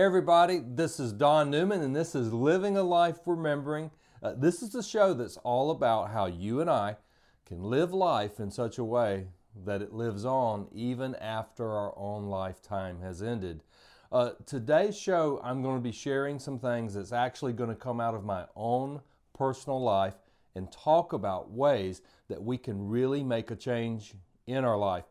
Everybody, this is Don Newman, and this is Living a Life Remembering. Uh, this is the show that's all about how you and I can live life in such a way that it lives on even after our own lifetime has ended. Uh, today's show, I'm going to be sharing some things that's actually going to come out of my own personal life and talk about ways that we can really make a change in our life.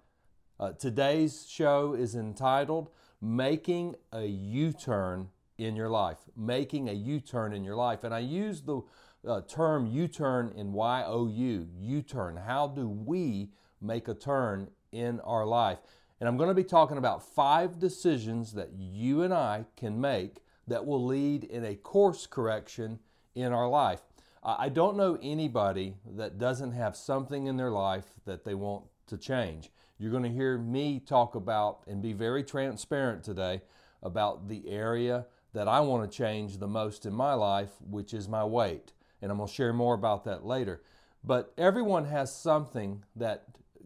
Uh, today's show is entitled Making a U Turn in Your Life. Making a U turn in your life. And I use the uh, term U turn in Y O U, U turn. How do we make a turn in our life? And I'm going to be talking about five decisions that you and I can make that will lead in a course correction in our life. I don't know anybody that doesn't have something in their life that they want to change. You're going to hear me talk about and be very transparent today about the area that I want to change the most in my life, which is my weight. And I'm going to share more about that later. But everyone has something that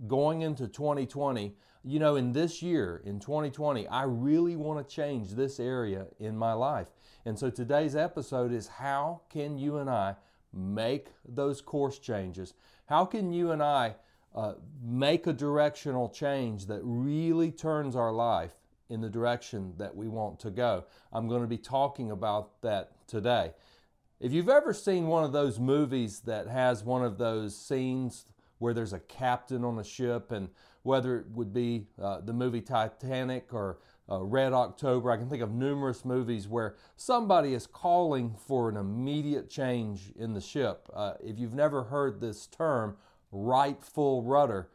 going into 2020, you know, in this year, in 2020, I really want to change this area in my life. And so today's episode is how can you and I make those course changes? How can you and I uh, make a directional change that really turns our life in the direction that we want to go. I'm going to be talking about that today. If you've ever seen one of those movies that has one of those scenes where there's a captain on a ship, and whether it would be uh, the movie Titanic or uh, Red October, I can think of numerous movies where somebody is calling for an immediate change in the ship. Uh, if you've never heard this term, right full rudder,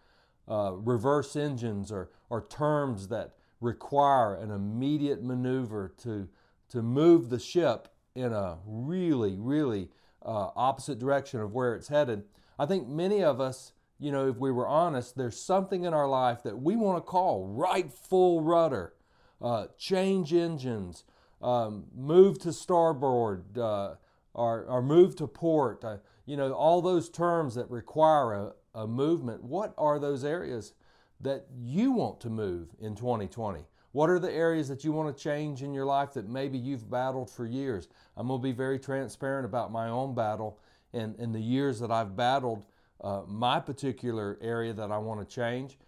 uh, reverse engines, or, or terms that require an immediate maneuver to, to move the ship in a really, really uh, opposite direction of where it's headed. I think many of us, you know, if we were honest, there's something in our life that we want to call right full rudder, uh, change engines, um, move to starboard, uh, or, or move to port. You know, all those terms that require a, a movement, what are those areas that you want to move in 2020? What are the areas that you want to change in your life that maybe you've battled for years? I'm going to be very transparent about my own battle and, and the years that I've battled uh, my particular area that I want to change.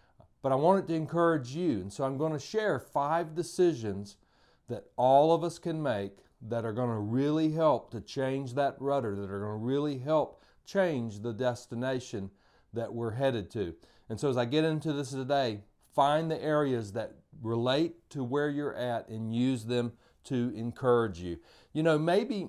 But I wanted to encourage you. And so I'm going to share five decisions that all of us can make that are going to really help to change that rudder, that are going to really help change the destination that we're headed to. And so, as I get into this today, find the areas that relate to where you're at and use them to encourage you. You know, maybe,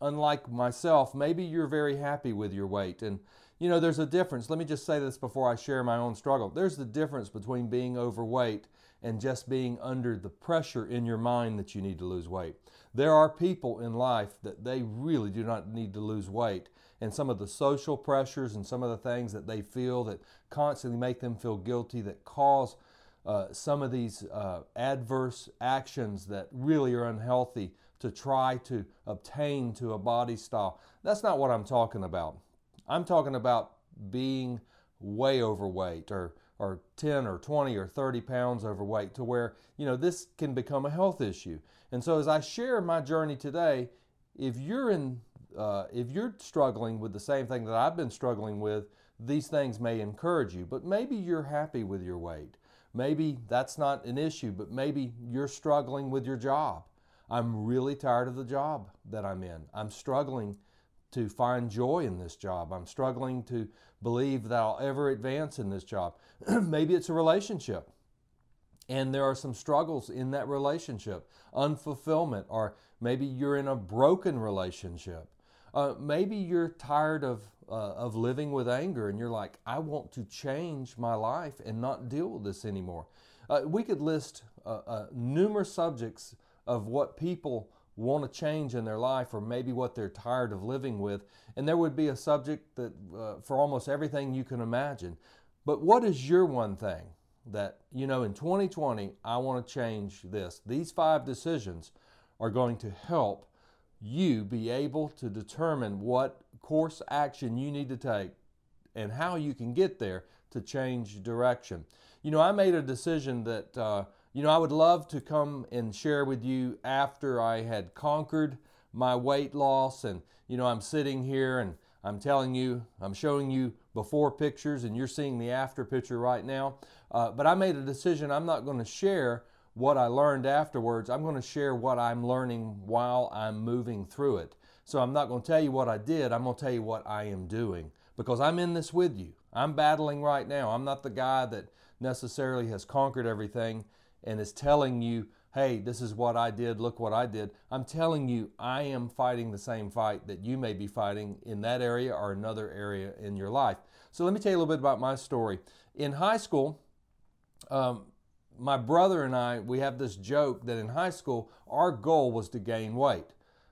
unlike myself, maybe you're very happy with your weight. And, you know, there's a difference. Let me just say this before I share my own struggle. There's the difference between being overweight and just being under the pressure in your mind that you need to lose weight. There are people in life that they really do not need to lose weight. And some of the social pressures and some of the things that they feel that constantly make them feel guilty, that cause uh, some of these uh, adverse actions that really are unhealthy to try to obtain to a body style. That's not what I'm talking about. I'm talking about being way overweight or or 10 or 20 or 30 pounds overweight to where, you know, this can become a health issue. And so as I share my journey today, if you're in uh, if you're struggling with the same thing that I've been struggling with, these things may encourage you. But maybe you're happy with your weight. Maybe that's not an issue, but maybe you're struggling with your job. I'm really tired of the job that I'm in. I'm struggling to find joy in this job. I'm struggling to believe that I'll ever advance in this job. Maybe it's a relationship and there are some struggles in that relationship, unfulfillment, or maybe you're in a broken relationship. Uh, maybe you're tired of, uh, of living with anger and you're like, I want to change my life and not deal with this anymore. Uh, we could list uh, uh, numerous subjects of what people want to change in their life or maybe what they're tired of living with. And there would be a subject that uh, for almost everything you can imagine. But what is your one thing that, you know, in 2020, I want to change this? These five decisions are going to help you be able to determine what course action you need to take and how you can get there to change direction. You know, I made a decision that uh, you know, I would love to come and share with you after I had conquered my weight loss. And, you know, I'm sitting here and I'm telling you, I'm showing you before pictures, and you're seeing the after picture right now. Uh, but I made a decision I'm not going to share what I learned afterwards. I'm going to share what I'm learning while I'm moving through it. So I'm not going to tell you what I did, I'm going to tell you what I am doing because I'm in this with you. I'm battling right now. I'm not the guy that necessarily has conquered everything and is telling you, hey, this is what I did, look what I did. I'm telling you, I am fighting the same fight that you may be fighting in that area or another area in your life. So let me tell you a little bit about my story. In high school, um, my brother and I, we have this joke that in high school, our goal was to gain weight.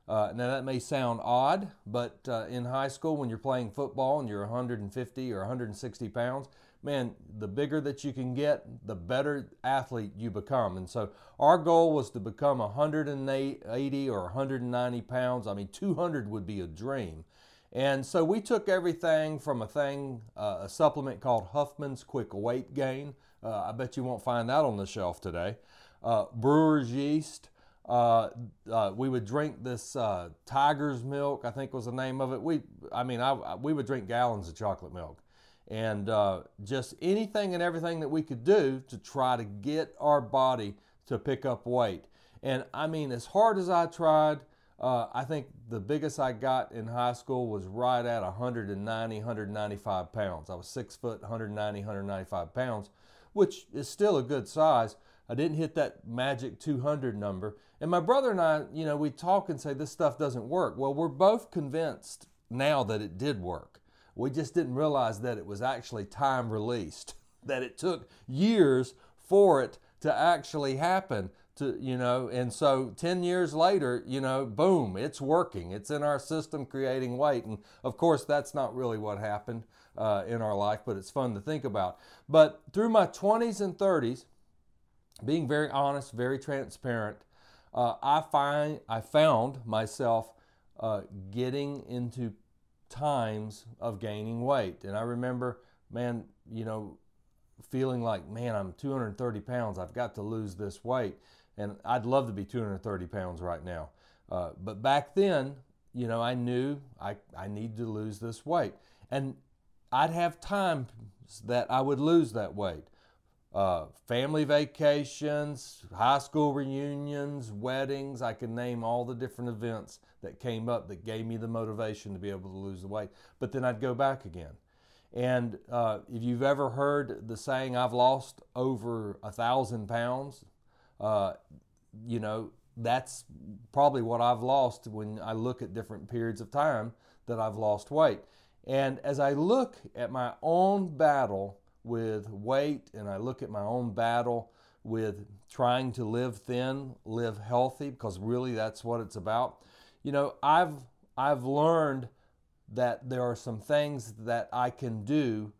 Uh, now that may sound odd, but uh, in high school, when you're playing football and you're 150 or 160 pounds, man, the bigger that you can get, the better athlete you become. And so our goal was to become 180 or 190 pounds. I mean, 200 would be a dream. And so we took everything from a thing, uh, a supplement called Huffman's Quick Weight Gain. Uh, I bet you won't find that on the shelf today. Uh, brewer's yeast. Uh, uh, we would drink this uh, Tiger's milk, I think was the name of it. We, I mean, I, we would drink gallons of chocolate milk and uh, just anything and everything that we could do to try to get our body to pick up weight. And I mean, as hard as I tried, I think the biggest I got in high school was right at 190, 195 pounds. I was six foot, 190, 195 pounds, which is still a good size. I didn't hit that magic 200 number. And my brother and I, you know, we talk and say this stuff doesn't work. Well, we're both convinced now that it did work. We just didn't realize that it was actually time released, that it took years for it to actually happen. To, you know, and so 10 years later, you know, boom, it's working. It's in our system creating weight. And of course, that's not really what happened uh, in our life, but it's fun to think about. But through my 20s and 30s, being very honest, very transparent, uh, I find I found myself uh, getting into times of gaining weight. And I remember, man, you know, feeling like, man, I'm 230 pounds. I've got to lose this weight. And I'd love to be 230 pounds right now. Uh, but back then, you know, I knew I, I need to lose this weight. And I'd have times that I would lose that weight. Uh, family vacations, high school reunions, weddings. I can name all the different events that came up that gave me the motivation to be able to lose the weight. But then I'd go back again. And uh, if you've ever heard the saying, I've lost over a thousand pounds, uh, you know, that's probably what I've lost when I look at different periods of time that I've lost weight. And as I look at my own battle with weight and I look at my own battle with trying to live thin, live healthy, because really that's what it's about. You know, I've I've learned that there are some things that I can do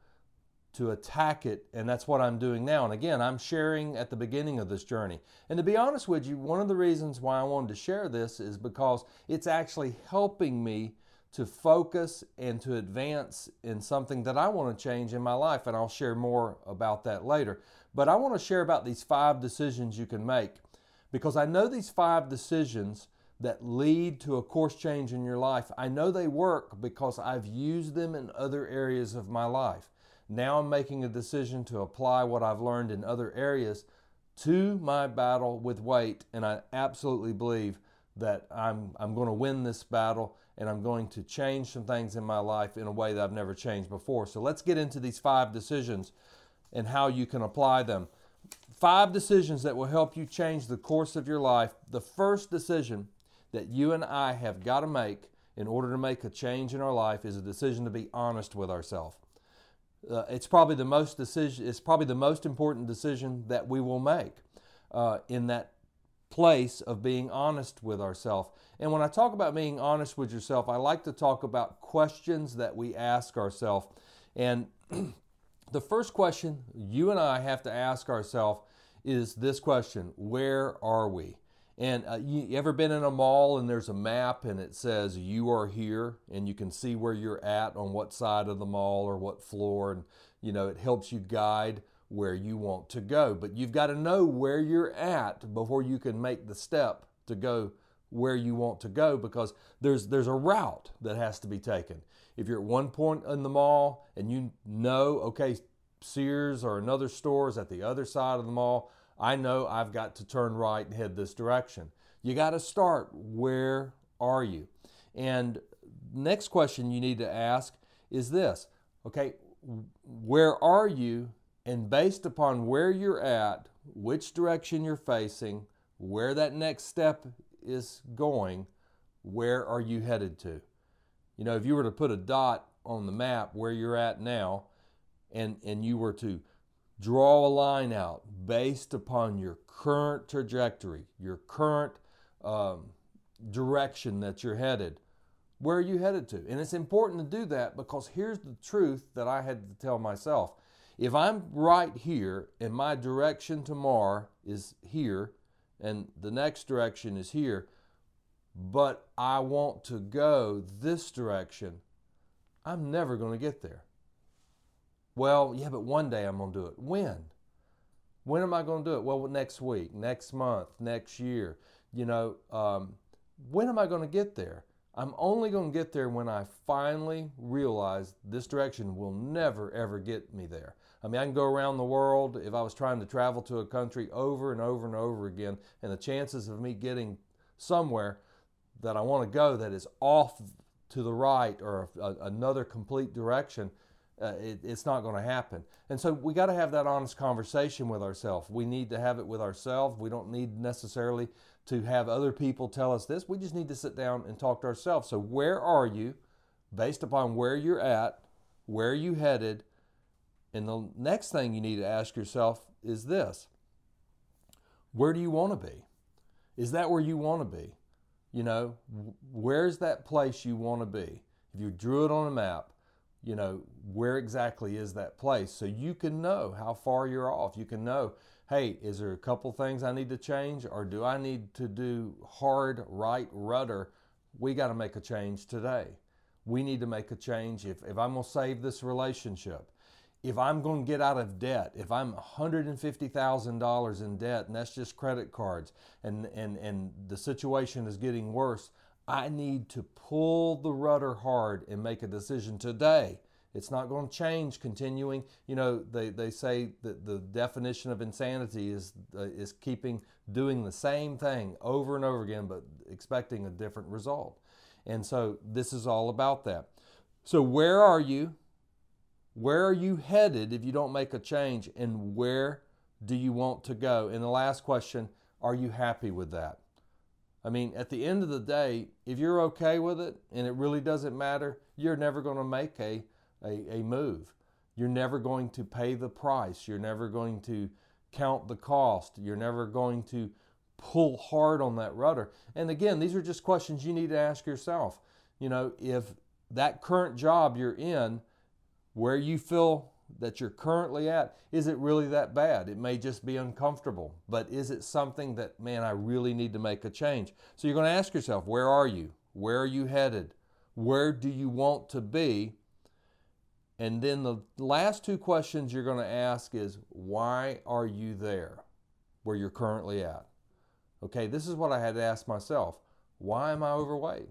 to attack it, and that's what I'm doing now. And again, I'm sharing at the beginning of this journey. And to be honest with you, one of the reasons why I wanted to share this is because it's actually helping me to focus and to advance in something that I want to change in my life. And I'll share more about that later. But I want to share about these five decisions you can make because I know these five decisions that lead to a course change in your life. I know they work because I've used them in other areas of my life. Now I'm making a decision to apply what I've learned in other areas to my battle with weight, and I absolutely believe that I'm, I'm going to win this battle and I'm going to change some things in my life in a way that I've never changed before. So let's get into these five decisions and how you can apply them. Five decisions that will help you change the course of your life. The first decision that you and I have got to make in order to make a change in our life is a decision to be honest with ourselves. Uh, it's probably the most decision. It's probably the most important decision that we will make uh, in that place of being honest with ourselves. And when I talk about being honest with yourself, I like to talk about questions that we ask ourselves. And the first question you and I have to ask ourselves is this question Where are we? And uh, you ever been in a mall and there's a map and it says you are here and you can see where you're at on what side of the mall or what floor and you know it helps you guide where you want to go. But you've got to know where you're at before you can make the step to go where you want to go because there's there's a route that has to be taken. If you're at one point in the mall and you know, okay, Sears or another store is at the other side of the mall, I know I've got to turn right and head this direction. You got to start where are you? And next question you need to ask is this, okay, where are you and based upon where you're at, which direction you're facing, where that next step is going, where are you headed to? You know, if you were to put a dot on the map where you're at now and, and you were to draw a line out based upon your current trajectory, your current um, direction that you're headed, where are you headed to? And it's important to do that because here's the truth that I had to tell myself. If I'm right here and my direction to tomorrow is here and the next direction is here, but I want to go this direction, I'm never going to get there. Well, yeah, but one day I'm going to do it. When? When am I going to do it? Well, next week, next month, next year. You know, um, when am I going to get there? I'm only going to get there when I finally realize this direction will never, ever get me there. I mean, I can go around the world if I was trying to travel to a country over and over and over again, and the chances of me getting somewhere that I want to go that is off to the right or a, another complete direction, uh, it, it's not going to happen. And so we got to have that honest conversation with ourselves. We need to have it with ourselves. We don't need necessarily to have other people tell us this. We just need to sit down and talk to ourselves. So, where are you based upon where you're at, where you headed? And the next thing you need to ask yourself is this Where do you want to be? Is that where you want to be? You know, where's that place you want to be? If you drew it on a map, you know, where exactly is that place? So you can know how far you're off. You can know hey, is there a couple things I need to change or do I need to do hard right rudder? We got to make a change today. We need to make a change if, if I'm going to save this relationship. If I'm going to get out of debt, if I'm $150,000 in debt and that's just credit cards and, and, and the situation is getting worse, I need to pull the rudder hard and make a decision today it's not going to change continuing. You know, they, they say that the definition of insanity is, uh, is keeping doing the same thing over and over again, but expecting a different result. And so this is all about that. So, where are you? Where are you headed if you don't make a change? And where do you want to go? And the last question are you happy with that? I mean, at the end of the day, if you're okay with it and it really doesn't matter, you're never going to make a a, a move. You're never going to pay the price. You're never going to count the cost. You're never going to pull hard on that rudder. And again, these are just questions you need to ask yourself. You know, if that current job you're in, where you feel that you're currently at, is it really that bad? It may just be uncomfortable, but is it something that, man, I really need to make a change? So you're going to ask yourself, where are you? Where are you headed? Where do you want to be? And then the last two questions you're going to ask is why are you there where you're currently at? Okay, this is what I had to ask myself. Why am I overweight?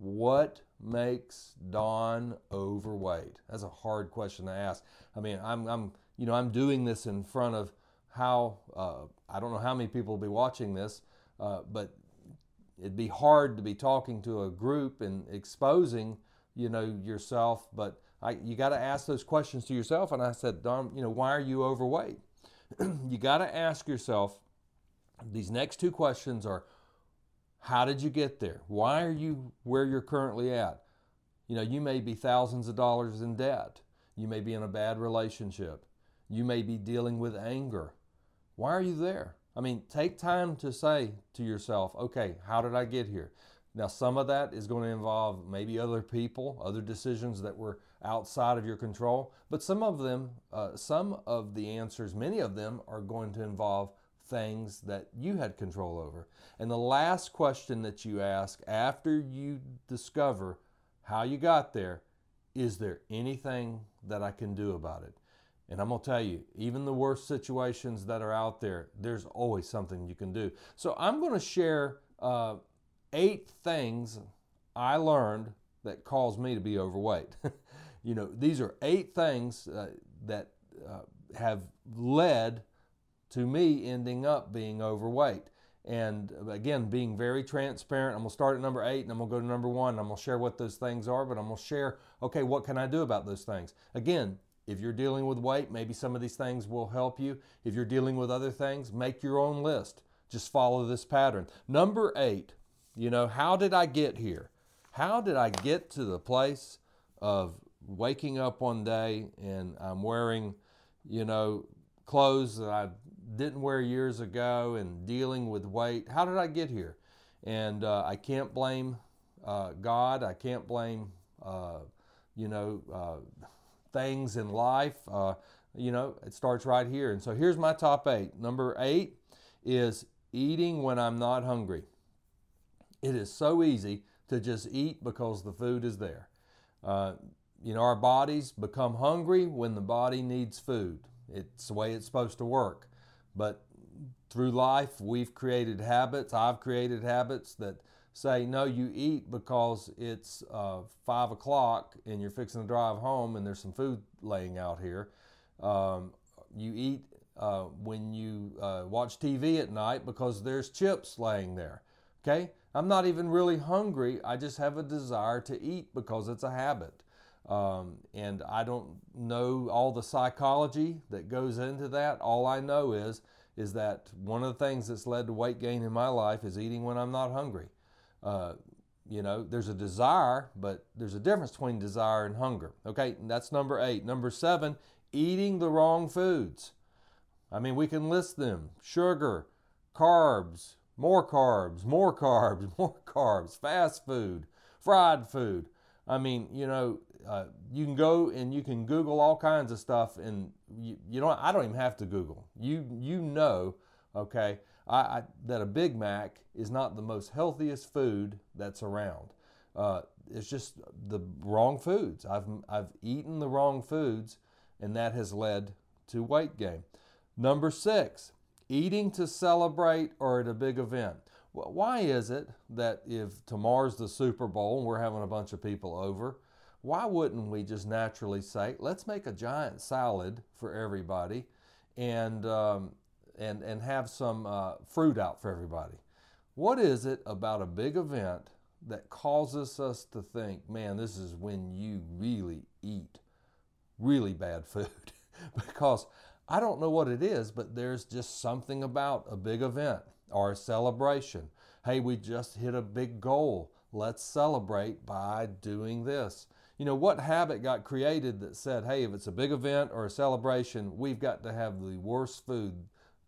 What makes Don overweight? That's a hard question to ask. I mean, I'm, I'm you know, I'm doing this in front of how uh, I don't know how many people will be watching this, uh, but it'd be hard to be talking to a group and exposing, you know, yourself. But I, you got to ask those questions to yourself. And I said, Don, you know, why are you overweight? you got to ask yourself these next two questions are how did you get there? Why are you where you're currently at? You know, you may be thousands of dollars in debt. You may be in a bad relationship. You may be dealing with anger. Why are you there? I mean, take time to say to yourself, okay, how did I get here? Now, some of that is going to involve maybe other people, other decisions that were outside of your control, but some of them, uh, some of the answers, many of them are going to involve things that you had control over. And the last question that you ask after you discover how you got there is there anything that I can do about it? And I'm going to tell you, even the worst situations that are out there, there's always something you can do. So I'm going to share uh, eight things I learned that caused me to be overweight. you know, these are eight things uh, that uh, have led to me ending up being overweight. And again, being very transparent. I'm to start at number eight and I'm to go to number one. I'm to share what those things are, but I'm to share, okay, what can I do about those things? Again, if you're dealing with weight, maybe some of these things will help you. If you're dealing with other things, make your own list. Just follow this pattern. Number eight, you know, how did I get here? How did I get to the place of waking up one day and I'm wearing, you know, clothes that I didn't wear years ago and dealing with weight. How did I get here? And uh, I can't blame uh, God. I can't blame, uh, you know, uh, things in life. Uh, you know, it starts right here. And so here's my top eight. Number eight is eating when I'm not hungry. It is so easy to just eat because the food is there. Uh, you know, our bodies become hungry when the body needs food. It's the way it's supposed to work. But through life, we've created habits. I've created habits that say, no, you eat because it's uh, five o'clock and you're fixing to drive home and there's some food laying out here. Um, you eat uh, when you uh, watch TV at night because there's chips laying there. Okay? I'm not even really hungry. I just have a desire to eat because it's a habit. Um, and I don't know all the psychology that goes into that. All I know is is that one of the things that's led to weight gain in my life is eating when I'm not hungry. Uh, you know, there's a desire, but there's a difference between desire and hunger. Okay, and that's number eight. Number seven, eating the wrong foods. I mean, we can list them sugar, carbs, more carbs, more carbs, more carbs, fast food, fried food. I mean, you know, uh, you can go and you can Google all kinds of stuff, and you, you don't. I don't even have to Google. You you know, okay, I, I, that a Big Mac is not the most healthiest food that's around. Uh, it's just the wrong foods. I've I've eaten the wrong foods, and that has led to weight gain. Number six, eating to celebrate or at a big event. Why is it that if tomorrow's the Super Bowl and we're having a bunch of people over, why wouldn't we just naturally say, let's make a giant salad for everybody and, um, and, and have some uh, fruit out for everybody? What is it about a big event that causes us to think, man, this is when you really eat really bad food? because I don't know what it is, but there's just something about a big event or a celebration. Hey, we just hit a big goal. Let's celebrate by doing this you know, what habit got created that said, hey, if it's a big event or a celebration, we've got to have the worst food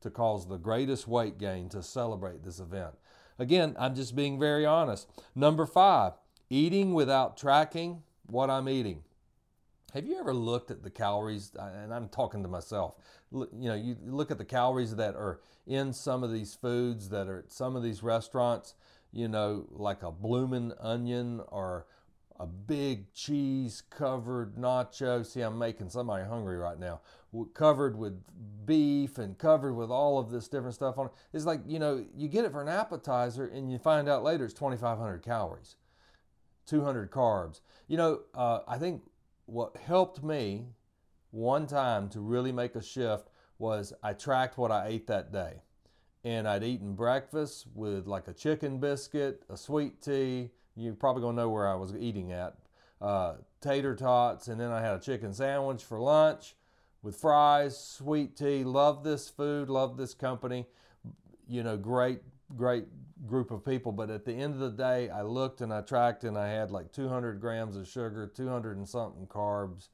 to cause the greatest weight gain to celebrate this event? Again, I'm just being very honest. Number five, eating without tracking what I'm eating. Have you ever looked at the calories? And I'm talking to myself. You know, you look at the calories that are in some of these foods that are at some of these restaurants, you know, like a blooming onion or a big cheese covered nacho. See, I'm making somebody hungry right now. Covered with beef and covered with all of this different stuff on it. It's like, you know, you get it for an appetizer and you find out later it's 2,500 calories, 200 carbs. You know, uh, I think what helped me one time to really make a shift was I tracked what I ate that day. And I'd eaten breakfast with like a chicken biscuit, a sweet tea, you're probably to know where I was eating at. Uh, tater tots, and then I had a chicken sandwich for lunch with fries, sweet tea. Love this food, love this company. You know, great, great group of people. But at the end of the day, I looked and I tracked and I had like 200 grams of sugar, 200 and something carbs.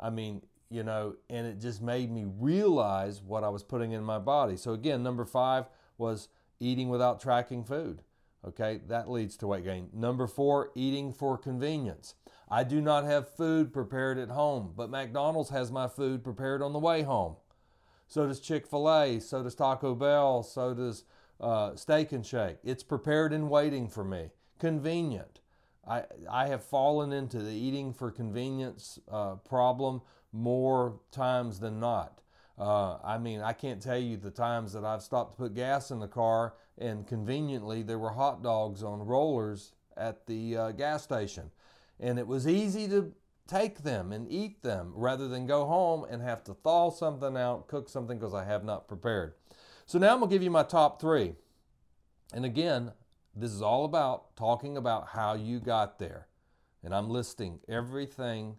I mean, you know, and it just made me realize what I was putting in my body. So, again, number five was eating without tracking food. Okay, that leads to weight gain. Number four, eating for convenience. I do not have food prepared at home, but McDonald's has my food prepared on the way home. So does Chick fil A, so does Taco Bell, so does uh, Steak and Shake. It's prepared and waiting for me. Convenient. I, I have fallen into the eating for convenience uh, problem more times than not. Uh, I mean, I can't tell you the times that I've stopped to put gas in the car and conveniently there were hot dogs on rollers at the uh, gas station. And it was easy to take them and eat them rather than go home and have to thaw something out, cook something because I have not prepared. So now I'm going to give you my top three. And again, this is all about talking about how you got there. And I'm listing everything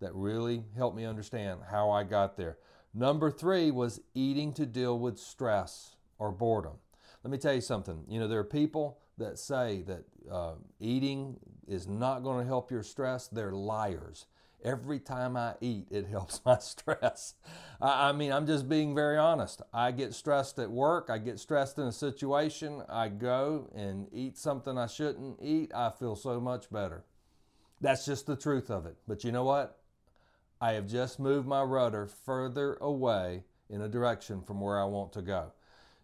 that really helped me understand how I got there. Number three was eating to deal with stress or boredom. Let me tell you something. You know, there are people that say that uh, eating is not going to help your stress. They're liars. Every time I eat, it helps my stress. I, I mean, I'm just being very honest. I get stressed at work, I get stressed in a situation, I go and eat something I shouldn't eat, I feel so much better. That's just the truth of it. But you know what? I have just moved my rudder further away in a direction from where I want to go.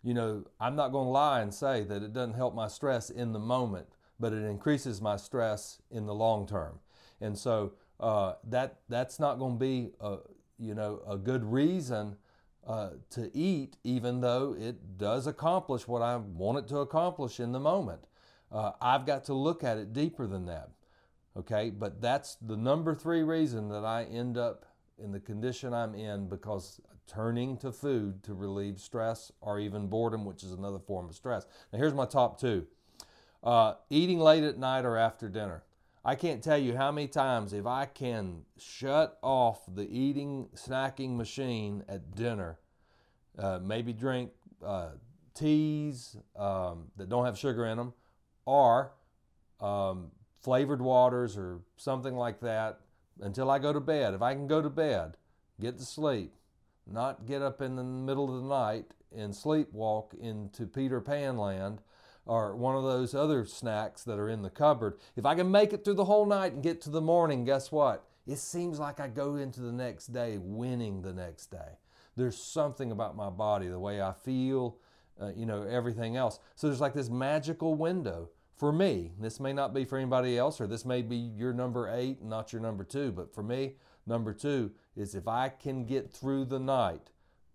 You know, I'm not going to lie and say that it doesn't help my stress in the moment, but it increases my stress in the long term. And so uh, that that's not going to be a, you know a good reason uh, to eat, even though it does accomplish what I want it to accomplish in the moment. Uh, I've got to look at it deeper than that. Okay, but that's the number three reason that I end up in the condition I'm in because turning to food to relieve stress or even boredom, which is another form of stress. Now, here's my top two uh, eating late at night or after dinner. I can't tell you how many times if I can shut off the eating, snacking machine at dinner, uh, maybe drink uh, teas um, that don't have sugar in them, or um, flavored waters or something like that until I go to bed. If I can go to bed, get to sleep, not get up in the middle of the night and sleepwalk into Peter Pan land or one of those other snacks that are in the cupboard. If I can make it through the whole night and get to the morning, guess what? It seems like I go into the next day winning the next day. There's something about my body, the way I feel, uh, you know, everything else. So there's like this magical window for me, this may not be for anybody else, or this may be your number eight, not your number two, but for me, number two is if I can get through the night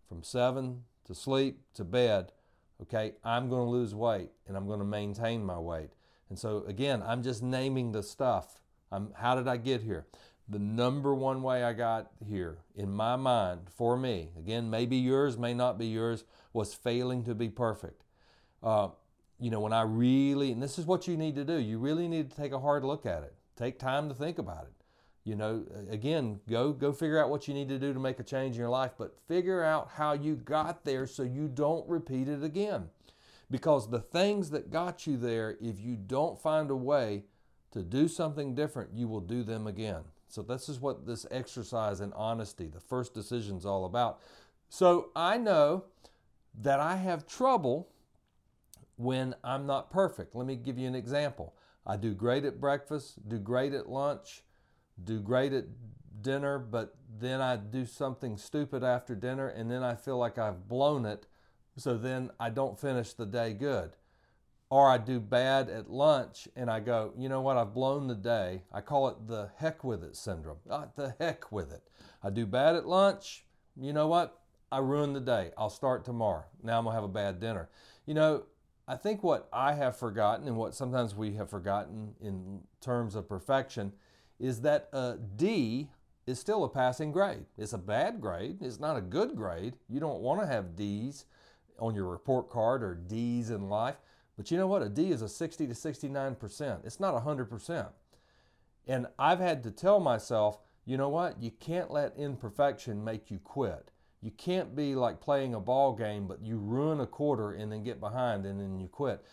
from seven to sleep to bed, okay, I'm going to lose weight and I'm going to maintain my weight. And so, again, I'm just naming the stuff. I'm, how did I get here? The number one way I got here in my mind for me, again, maybe yours, may not be yours, was failing to be perfect. Uh, you know, when I really, and this is what you need to do, you really need to take a hard look at it. Take time to think about it. You know, again, go go figure out what you need to do to make a change in your life, but figure out how you got there so you don't repeat it again. Because the things that got you there, if you don't find a way to do something different, you will do them again. So this is what this exercise in honesty, the first decision is all about. So I know that I have trouble when I'm not perfect. Let me give you an example. I do great at breakfast, do great at lunch, do great at dinner, but then I do something stupid after dinner and then I feel like I've blown it. So then I don't finish the day good. Or I do bad at lunch and I go, you know what, I've blown the day. I call it the heck with it syndrome. Not the heck with it. I do bad at lunch. You know what? I ruined the day. I'll start tomorrow. Now I'm going to have a bad dinner. You know, I think what I have forgotten and what sometimes we have forgotten in terms of perfection is that a D is still a passing grade. It's a bad grade. It's not a good grade. You don't want to have D's on your report card or D's in life. But you know what? A D is a 60 to 69%. It's not 100%. And I've had to tell myself, you know what? You can't let imperfection make you quit. You can't be like playing a ball game, but you ruin a quarter and then get behind and then you quit.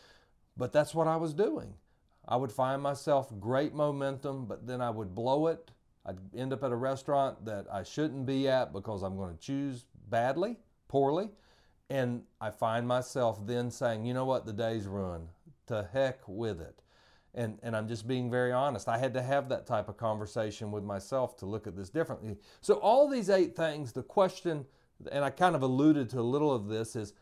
But that's what I was doing. I would find myself great momentum, but then I would blow it. I'd end up at a restaurant that I shouldn't be at because I'm going to choose badly, poorly. And I find myself then saying, you know what, the day's ruined. To heck with it. And, and I'm just being very honest. I had to have that type of conversation with myself to look at this differently. So, all these eight things, the question, and I kind of alluded to a little of this, is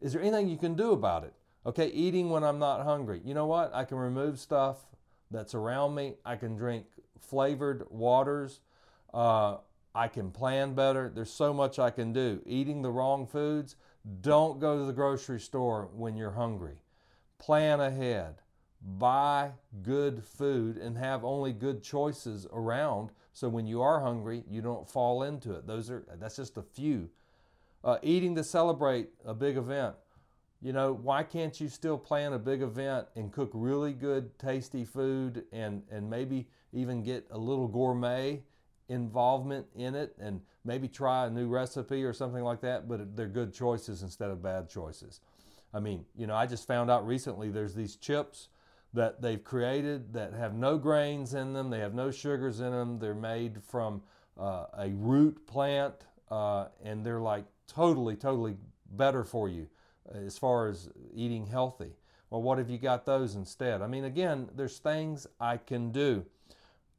is there anything you can do about it? Okay, eating when I'm not hungry. You know what? I can remove stuff that's around me. I can drink flavored waters. Uh, I can plan better. There's so much I can do. Eating the wrong foods, don't go to the grocery store when you're hungry. Plan ahead. Buy good food and have only good choices around so when you are hungry, you don't fall into it. Those are that's just a few. Uh, eating to celebrate a big event. You know, why can't you still plan a big event and cook really good, tasty food and, and maybe even get a little gourmet involvement in it and maybe try a new recipe or something like that, but they're good choices instead of bad choices. I mean, you know, I just found out recently there's these chips that they've created that have no grains in them, they have no sugars in them, they're made from uh, a root plant, uh, and they're like totally, totally better for you as far as eating healthy. Well, what have you got those instead? I mean, again, there's things I can do.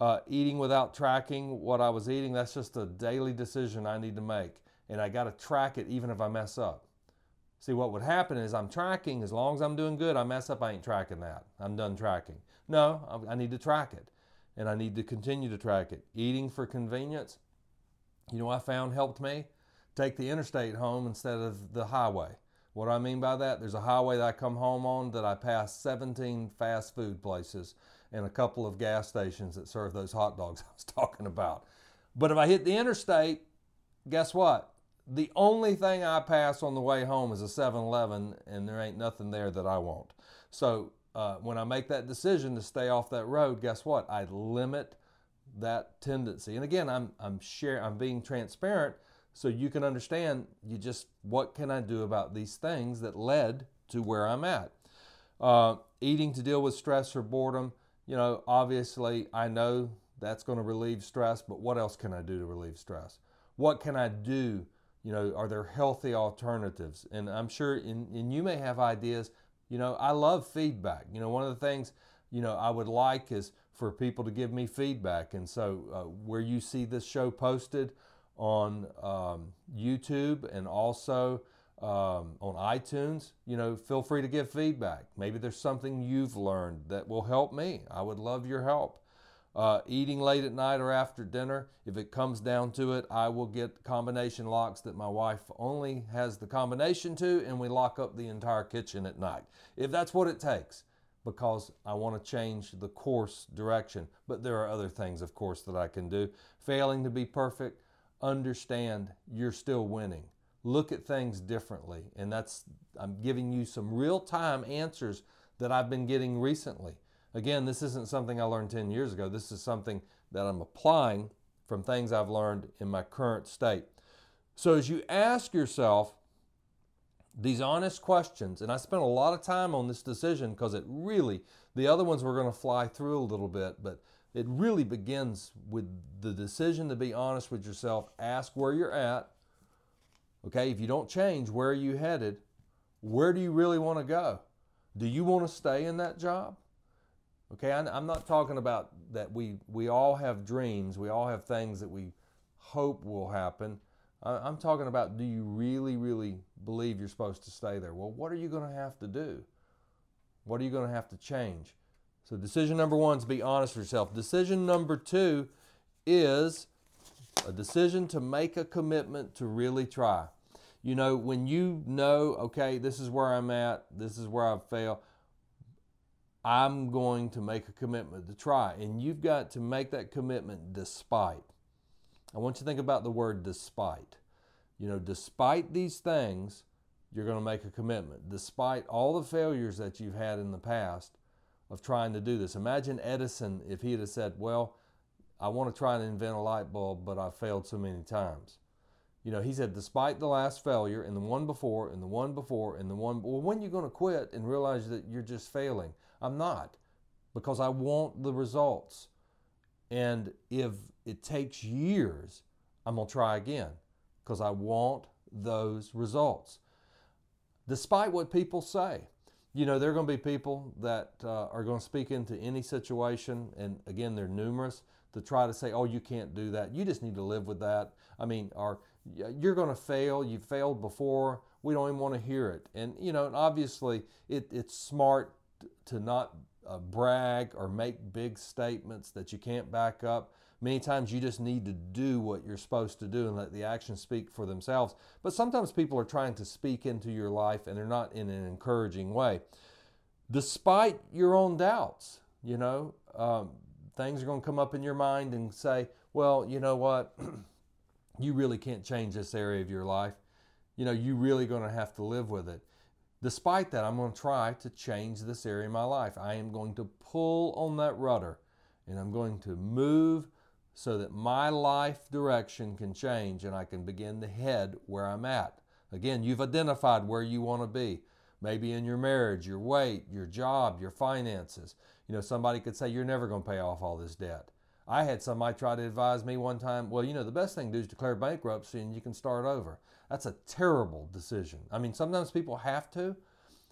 Uh, eating without tracking what I was eating, that's just a daily decision I need to make. And I got to track it even if I mess up. See, what would happen is I'm tracking, as long as I'm doing good, I mess up, I ain't tracking that. I'm done tracking. No, I need to track it. And I need to continue to track it. Eating for convenience, you know I found helped me? Take the interstate home instead of the highway. What do I mean by that? There's a highway that I come home on that I pass 17 fast food places and a couple of gas stations that serve those hot dogs I was talking about. But if I hit the interstate, guess what? The only thing I pass on the way home is a 7 Eleven, and there ain't nothing there that I want. So uh, when I make that decision to stay off that road, guess what? I limit that tendency. And again, I'm, I'm, share, I'm being transparent so you can understand you just what can I do about these things that led to where I'm at. Uh, eating to deal with stress or boredom, you know, obviously I know that's going to relieve stress, but what else can I do to relieve stress? What can I do? You know, are there healthy alternatives? And I'm sure, and, and you may have ideas. You know, I love feedback. You know, one of the things, you know, I would like is for people to give me feedback. And so, uh, where you see this show posted, on um, YouTube and also um, on iTunes. You know, feel free to give feedback. Maybe there's something you've learned that will help me. I would love your help. Uh, eating late at night or after dinner, if it comes down to it, I will get combination locks that my wife only has the combination to, and we lock up the entire kitchen at night. If that's what it takes, because I want to change the course direction. But there are other things, of course, that I can do. Failing to be perfect, understand you're still winning. Look at things differently. And that's, I'm giving you some real time answers that I've been getting recently. Again, this isn't something I learned 10 years ago. This is something that I'm applying from things I've learned in my current state. So as you ask yourself these honest questions, and I spent a lot of time on this decision because it really, the other ones we're going to fly through a little bit, but it really begins with the decision to be honest with yourself. Ask where you're at. Okay, if you don't change, where are you headed? Where do you really want to go? Do you want to stay in that job? Okay, I'm not talking about that we, we all have dreams, we all have things that we hope will happen. I'm talking about do you really, really believe you're supposed to stay there? Well, what are you going to have to do? What are you going to have to change? So, decision number one is be honest with yourself. Decision number two is a decision to make a commitment to really try. You know, when you know, okay, this is where I'm at, this is where I've failed, I'm going to make a commitment to try. And you've got to make that commitment despite. I want you to think about the word despite. You know, despite these things, you're going to make a commitment. Despite all the failures that you've had in the past, of trying to do this. Imagine Edison if he had said, Well, I want to try and invent a light bulb, but I've failed so many times. You know, he said, despite the last failure and the one before and the one before and the one, well, when are you going to quit and realize that you're just failing? I'm not because I want the results. And if it takes years, I'm going to try again because I want those results. Despite what people say, you know, there are going to be people that uh, are going to speak into any situation, and again, they're numerous to try to say, "Oh, you can't do that. You just need to live with that." I mean, or you're going to fail. You've failed before. We don't even want to hear it. And you know, obviously, it, it's smart to not uh, brag or make big statements that you can't back up. Many times you just need to do what you're supposed to do and let the actions speak for themselves. But sometimes people are trying to speak into your life and they're not in an encouraging way. Despite your own doubts, you know, um, things are going to come up in your mind and say, well, you know what? you really can't change this area of your life. You know, you're really going to have to live with it. Despite that, I'm going to try to change this area of my life. I am going to pull on that rudder and I'm going to move so that my life direction can change and I can begin to head where I'm at. Again, you've identified where you want to be. Maybe in your marriage, your weight, your job, your finances. You know, somebody could say, You're never going to pay off all this debt. I had somebody try to advise me one time, well, you know, the best thing to do is declare bankruptcy and you can start over. That's a terrible decision. I mean, sometimes people have to,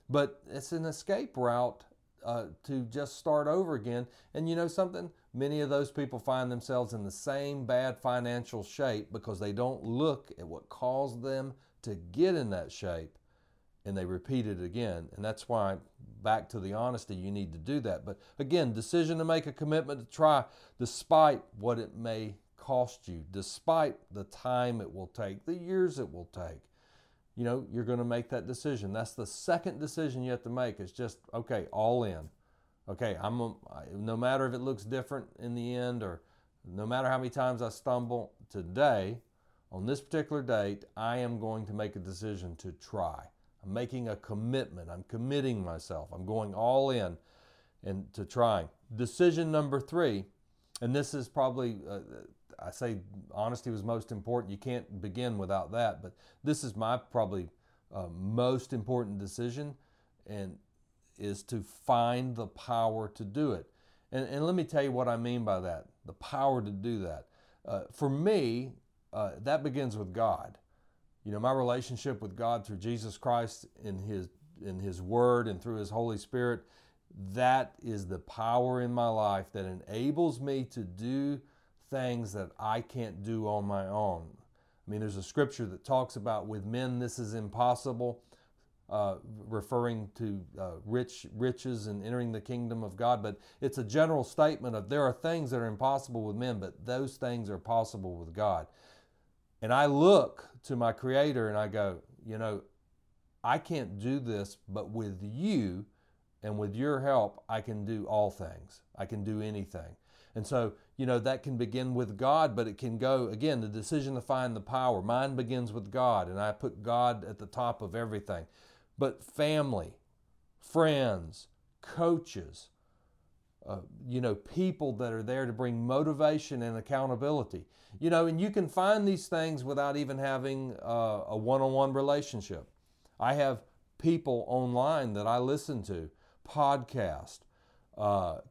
but it's an escape route uh, to just start over again. And you know something? Many of those people find themselves in the same bad financial shape because they don't look at what caused them to get in that shape and they repeat it again. And that's why, back to the honesty, you need to do that. But again, decision to make a commitment to try despite what it may cost you, despite the time it will take, the years it will take. You know, you're going to make that decision. That's the second decision you have to make. It's just, okay, all in. Okay, I'm no matter if it looks different in the end or no matter how many times I stumble today, on this particular date, I am going to make a decision to try. I'm making a commitment. I'm committing myself. I'm going all in and to trying. Decision number three, and this is probably, uh, I say honesty was most important. You can't begin without that, but this is my probably uh, most important decision, and is to find the power to do it. And, and let me tell you what I mean by that the power to do that. Uh, for me, uh, that begins with God you know, my relationship with God through Jesus Christ in His in His Word and through His Holy Spirit, that is the power in my life that enables me to do things that I can't do on my own. I mean, there's a scripture that talks about with men this is impossible, uh, referring to uh, rich riches and entering the kingdom of God. But it's a general statement of there are things that are impossible with men, but those things are possible with God. And I look to my Creator and I go, you know, I can't do this, but with you and with your help, I can do all things. I can do anything. And so, you know, that can begin with God, but it can go, again, the decision to find the power. Mine begins with God, and I put God at the top of everything. But family, friends, coaches, uh, you know, people that are there to bring motivation and accountability. You know, and you can find these things without even having uh, a one on one relationship. I have people online that I listen to, podcast, uh,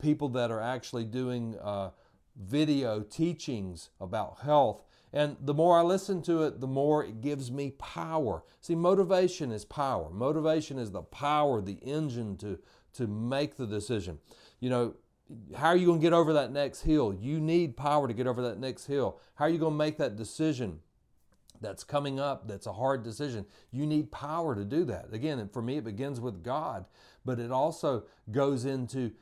people that are actually doing uh, video teachings about health. And the more I listen to it, the more it gives me power. See, motivation is power. Motivation is the power, the engine to, to make the decision you know, how are you going to get over that next hill? You need power to get over that next hill. How are you going to make that decision that's coming up that's a hard decision? You need power to do that. Again, for me, it begins with God, but it also goes into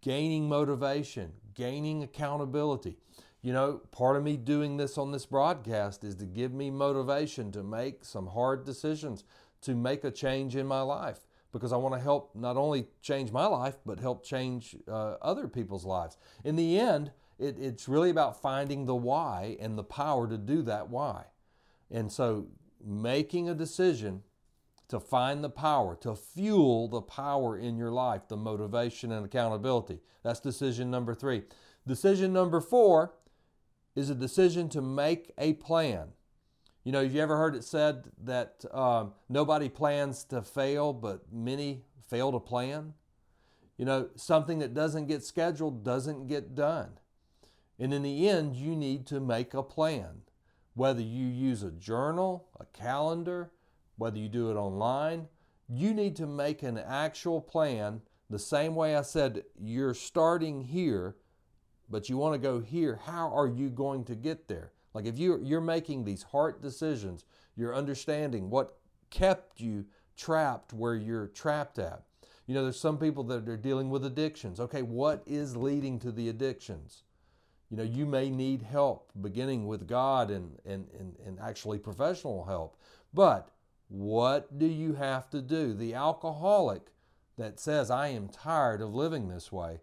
gaining motivation, gaining accountability. You know, part of me doing this on this broadcast is to give me motivation to make some hard decisions, to make a change in my life because I want to help not only change my life, but help change uh, other people's lives. In the end, it, it's really about finding the why and the power to do that why. And so making a decision to find the power, to fuel the power in your life, the motivation and accountability. That's decision number three. Decision number four is a decision to make a plan. You know, have you ever heard it said that um, nobody plans to fail, but many fail to plan? You know, something that doesn't get scheduled doesn't get done. And in the end, you need to make a plan. Whether you use a journal, a calendar, whether you do it online, you need to make an actual plan the same way I said you're starting here, but you want to go here. How are you going to get there? Like if you you're making these hard decisions, you're understanding what kept you trapped where you're trapped at. You know, there's some people that are dealing with addictions. Okay, what is leading to the addictions? You know, you may need help beginning with God and, and, and, and actually professional help. But what do you have to do? The alcoholic that says, I am tired of living this way,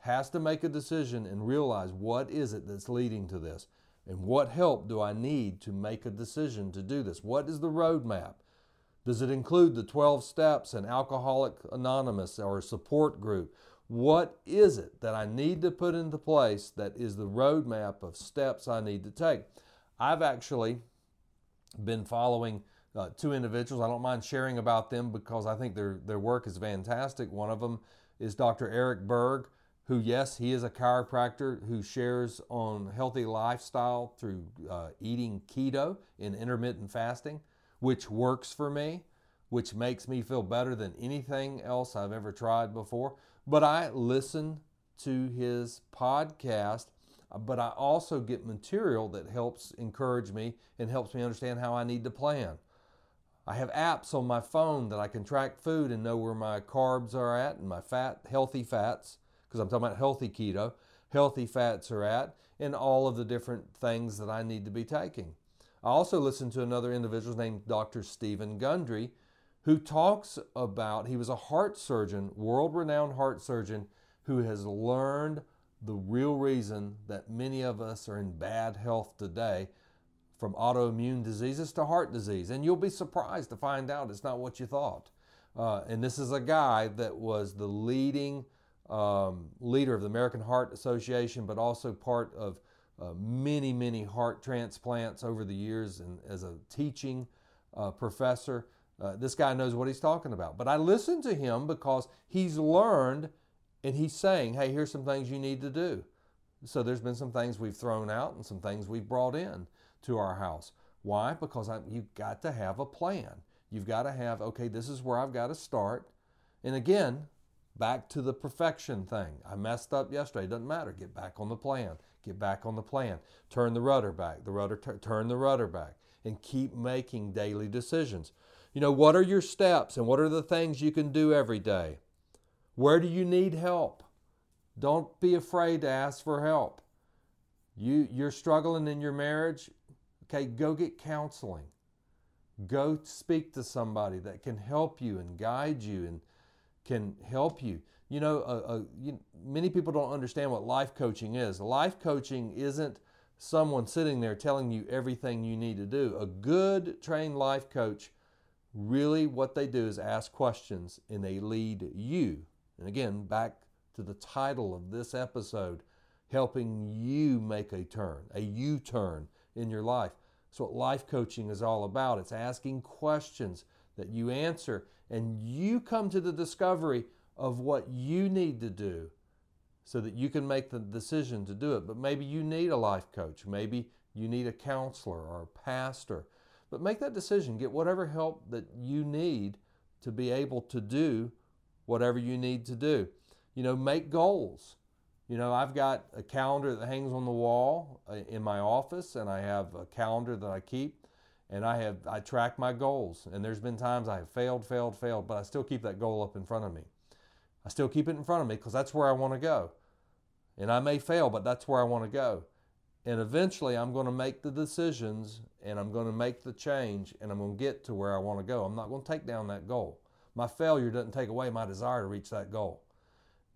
has to make a decision and realize what is it that's leading to this and what help do I need to make a decision to do this? What is the roadmap? Does it include the 12 steps and Alcoholic Anonymous or a support group? What is it that I need to put into place that is the roadmap of steps I need to take? I've actually been following uh, two individuals. I don't mind sharing about them because I think their, their work is fantastic. One of them is Dr. Eric Berg, who, yes, he is a chiropractor who shares on healthy lifestyle through uh, eating keto and intermittent fasting, which works for me, which makes me feel better than anything else I've ever tried before. But I listen to his podcast, but I also get material that helps encourage me and helps me understand how I need to plan. I have apps on my phone that I can track food and know where my carbs are at and my fat, healthy fats, because I'm talking about healthy keto, healthy fats are at, and all of the different things that I need to be taking. I also listened to another individual named Dr. Steven Gundry, who talks about he was a heart surgeon, world renowned heart surgeon, who has learned the real reason that many of us are in bad health today from autoimmune diseases to heart disease. And you'll be surprised to find out it's not what you thought. Uh, and this is a guy that was the leading um, leader of the American Heart Association, but also part of uh, many, many heart transplants over the years and as a teaching uh, professor. Uh, this guy knows what he's talking about. But I listen to him because he's learned and he's saying, hey, here's some things you need to do. So there's been some things we've thrown out and some things we've brought in to our house. Why? Because I, you've got to have a plan. You've got to have, okay, this is where I've got to start. And again, back to the perfection thing. I messed up yesterday. Doesn't matter. Get back on the plan. Get back on the plan. Turn the rudder back. The rudder turn the rudder back and keep making daily decisions. You know, what are your steps and what are the things you can do every day? Where do you need help? Don't be afraid to ask for help. You you're struggling in your marriage, Okay, go get counseling. Go speak to somebody that can help you and guide you and can help you. You know, uh, uh, you, many people don't understand what life coaching is. Life coaching isn't someone sitting there telling you everything you need to do. A good trained life coach, really what they do is ask questions and they lead you. And again, back to the title of this episode, helping you make a turn, a U turn in your life. That's what life coaching is all about. It's asking questions that you answer, and you come to the discovery of what you need to do so that you can make the decision to do it. But maybe you need a life coach, maybe you need a counselor or a pastor. But make that decision, get whatever help that you need to be able to do whatever you need to do. You know, make goals. You know, I've got a calendar that hangs on the wall uh, in my office, and I have a calendar that I keep, and I have I track my goals. And there's been times I have failed, failed, failed, but I still keep that goal up in front of me. I still keep it in front of me because that's where I want to go. And I may fail, but that's where I want to go. And eventually, I'm going to make the decisions, and I'm going to make the change, and I'm going to get to where I want to go. I'm not going to take down that goal. My failure doesn't take away my desire to reach that goal.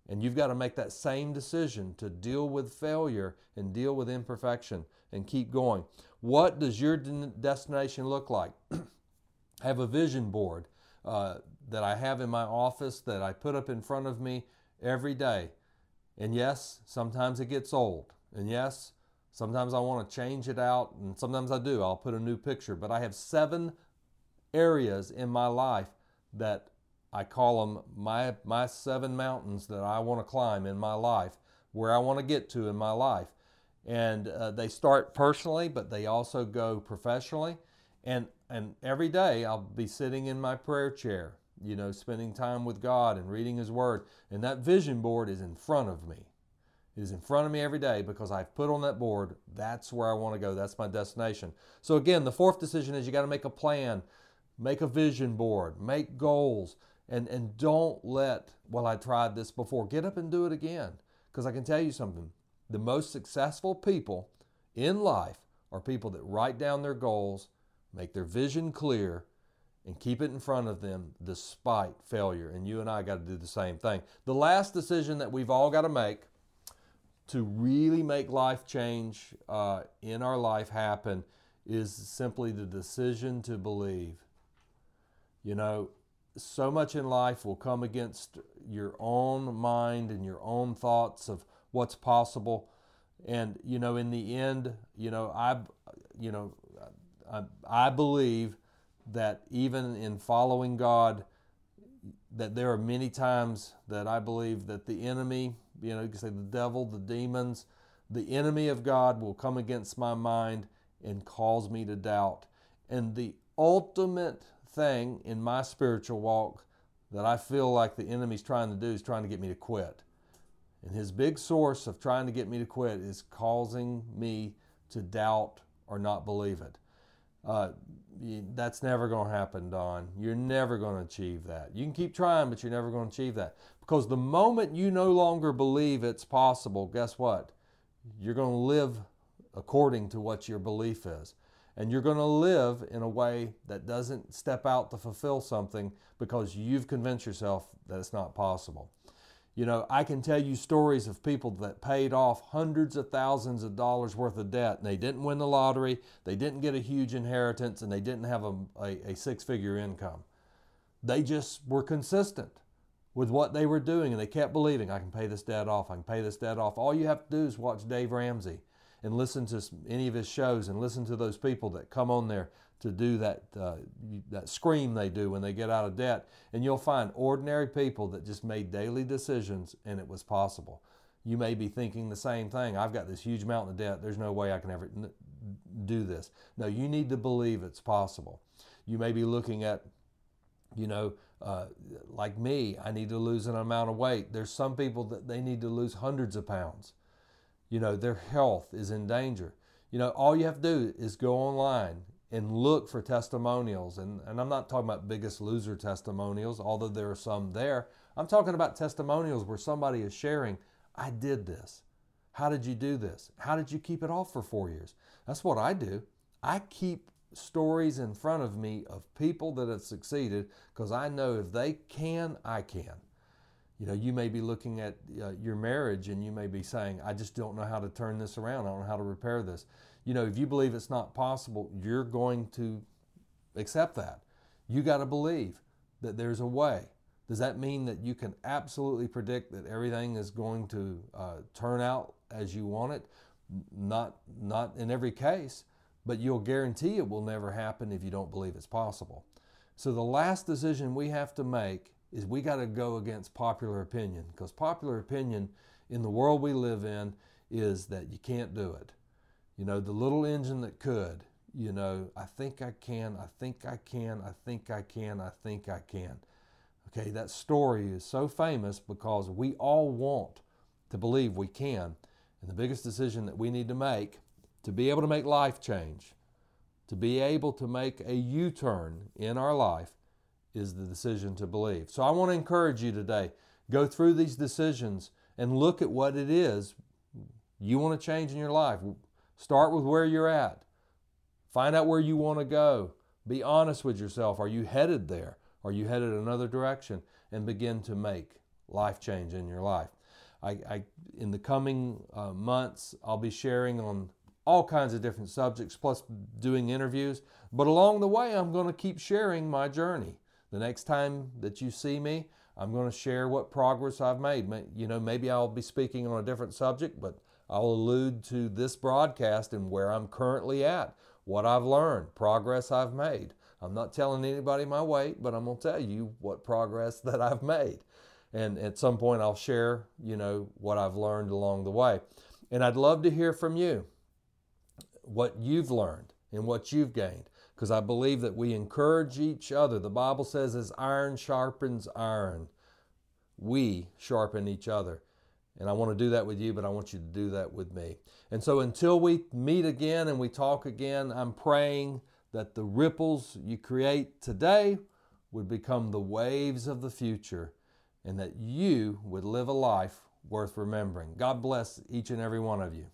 And you've got to make that same decision to deal with failure and deal with imperfection and keep going. What does your destination look like? Have a vision board uh, that I have in my office that I put up in front of me every day. And yes, sometimes it gets old. And yes, sometimes I want to change it out. And sometimes I do. I'll put a new picture. But I have seven areas in my life that I call them my, my seven mountains that I want to climb in my life, where I want to get to in my life. And uh, they start personally, but they also go professionally. And, and every day I'll be sitting in my prayer chair, you know, spending time with God and reading His Word. And that vision board is in front of me. It is in front of me every day because I've put on that board, that's where I want to go. That's my destination. So, again, the fourth decision is you got to make a plan, make a vision board, make goals, and, and don't let, well, I tried this before. Get up and do it again. Because I can tell you something. The most successful people in life are people that write down their goals, make their vision clear, and keep it in front of them despite failure. And you and I got to do the same thing. The last decision that we've all got to make to really make life change uh, in our life happen is simply the decision to believe. You know, so much in life will come against your own mind and your own thoughts of what's possible. And, you know, in the end, you know, I, you know, I, I believe that even in following God, that there are many times that I believe that the enemy, you know, you can say the devil, the demons, the enemy of God will come against my mind and cause me to doubt. And the ultimate thing in my spiritual walk that I feel like the enemy's trying to do is trying to get me to quit. And his big source of trying to get me to quit is causing me to doubt or not believe it. Uh, that's never going to happen, Don. You're never going to achieve that. You can keep trying, but you're never going to achieve that. Because the moment you no longer believe it's possible, guess what? You're going to live according to what your belief is. And you're going to live in a way that doesn't step out to fulfill something because you've convinced yourself that it's not possible. You know, I can tell you stories of people that paid off hundreds of thousands of dollars worth of debt and they didn't win the lottery, they didn't get a huge inheritance, and they didn't have a, a, a six figure income. They just were consistent with what they were doing and they kept believing, I can pay this debt off, I can pay this debt off. All you have to do is watch Dave Ramsey and listen to any of his shows and listen to those people that come on there to do that uh, that scream they do when they get out of debt. And you'll find ordinary people that just made daily decisions and it was possible. You may be thinking the same thing. I've got this huge mountain of debt. There's no way i can ever do this. No you need to believe it's possible. You may be looking at you know uh, like me i need to lose an amount of weight. There's some people that they need to lose hundreds of pounds you know their health is in danger you know all you have to do is go online and look for testimonials. And, and I'm not talking about biggest loser testimonials, although there are some there. I'm talking about testimonials where somebody is sharing, I did this. How did you do this? How did you keep it off for four years? That's what I do. I keep stories in front of me of people that have succeeded because I know if they can, I can. You know, you may be looking at uh, your marriage and you may be saying, I just don't know how to turn this around. I don't know how to repair this you know, if you believe it's not possible, you're going to accept that. You got to believe that there's a way. Does that mean that you can absolutely predict that everything is going to uh, turn out as you want it? Not, not in every case, but you'll guarantee it will never happen if you don't believe it's possible. So the last decision we have to make is we got to go against popular opinion because popular opinion in the world we live in is that you can't do it. You know, the little engine that could, you know, I think I can, I think I can, I think I can, I think I can. Okay, that story is so famous because we all want to believe we can. And the biggest decision that we need to make to be able to make life change, to be able to make a U turn in our life, is the decision to believe. So I want to encourage you today go through these decisions and look at what it is you want to change in your life. Start with where you're at. Find out where you want to go. Be honest with yourself. Are you headed there? Are you headed another direction? And begin to make life change in your life. I, I in the coming uh, months, I'll be sharing on all kinds of different subjects, plus doing interviews. But along the way, I'm going to keep sharing my journey. The next time that you see me, I'm going to share what progress I've made. You know, maybe I'll be speaking on a different subject, but I'll allude to this broadcast and where I'm currently at, what I've learned, progress I've made. I'm not telling anybody my weight, but I'm going to tell you what progress that I've made. And at some point, I'll share, you know, what I've learned along the way. And I'd love to hear from you what you've learned and what you've gained because I believe that we encourage each other. The Bible says, as iron sharpens iron, we sharpen each other. And I want to do that with you, but I want you to do that with me. And so until we meet again and we talk again, I'm praying that the ripples you create today would become the waves of the future and that you would live a life worth remembering. God bless each and every one of you.